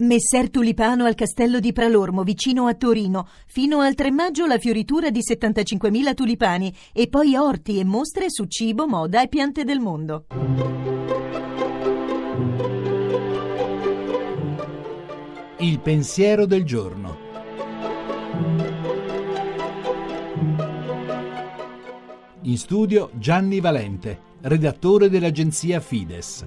Messer Tulipano al castello di Pralormo, vicino a Torino. Fino al 3 maggio la fioritura di 75.000 tulipani e poi orti e mostre su cibo, moda e piante del mondo. Il pensiero del giorno. In studio Gianni Valente, redattore dell'agenzia Fides.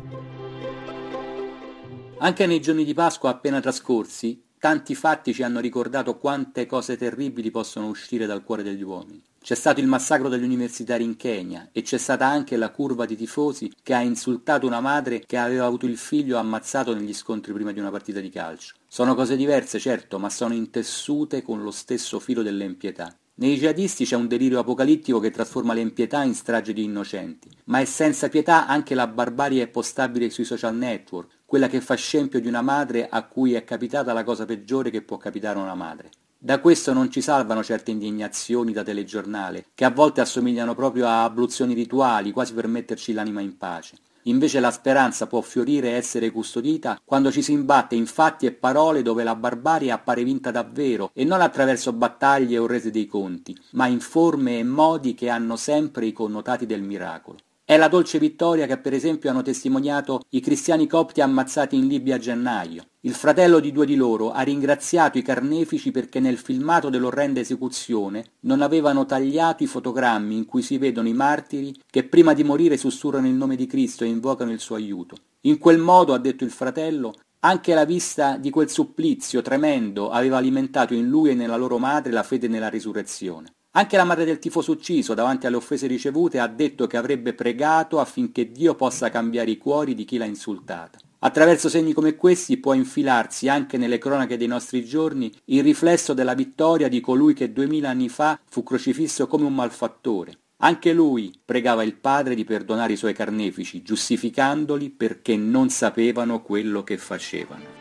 Anche nei giorni di Pasqua appena trascorsi, tanti fatti ci hanno ricordato quante cose terribili possono uscire dal cuore degli uomini. C'è stato il massacro degli universitari in Kenya e c'è stata anche la curva di tifosi che ha insultato una madre che aveva avuto il figlio ammazzato negli scontri prima di una partita di calcio. Sono cose diverse, certo, ma sono intessute con lo stesso filo dell'empietà. Nei jihadisti c'è un delirio apocalittico che trasforma l'empietà in strage di innocenti, ma è senza pietà anche la barbarie postabile sui social network, quella che fa scempio di una madre a cui è capitata la cosa peggiore che può capitare a una madre. Da questo non ci salvano certe indignazioni da telegiornale, che a volte assomigliano proprio a abluzioni rituali, quasi per metterci l'anima in pace. Invece la speranza può fiorire e essere custodita quando ci si imbatte in fatti e parole dove la barbarie appare vinta davvero e non attraverso battaglie o rese dei conti, ma in forme e modi che hanno sempre i connotati del miracolo. È la dolce vittoria che per esempio hanno testimoniato i cristiani copti ammazzati in Libia a gennaio. Il fratello di due di loro ha ringraziato i carnefici perché nel filmato dell'orrenda esecuzione non avevano tagliato i fotogrammi in cui si vedono i martiri che prima di morire sussurrano il nome di Cristo e invocano il suo aiuto. In quel modo, ha detto il fratello, anche la vista di quel supplizio tremendo aveva alimentato in lui e nella loro madre la fede nella risurrezione. Anche la madre del tifoso ucciso, davanti alle offese ricevute, ha detto che avrebbe pregato affinché Dio possa cambiare i cuori di chi l'ha insultata. Attraverso segni come questi può infilarsi anche nelle cronache dei nostri giorni il riflesso della vittoria di colui che duemila anni fa fu crocifisso come un malfattore. Anche lui pregava il Padre di perdonare i suoi carnefici, giustificandoli perché non sapevano quello che facevano.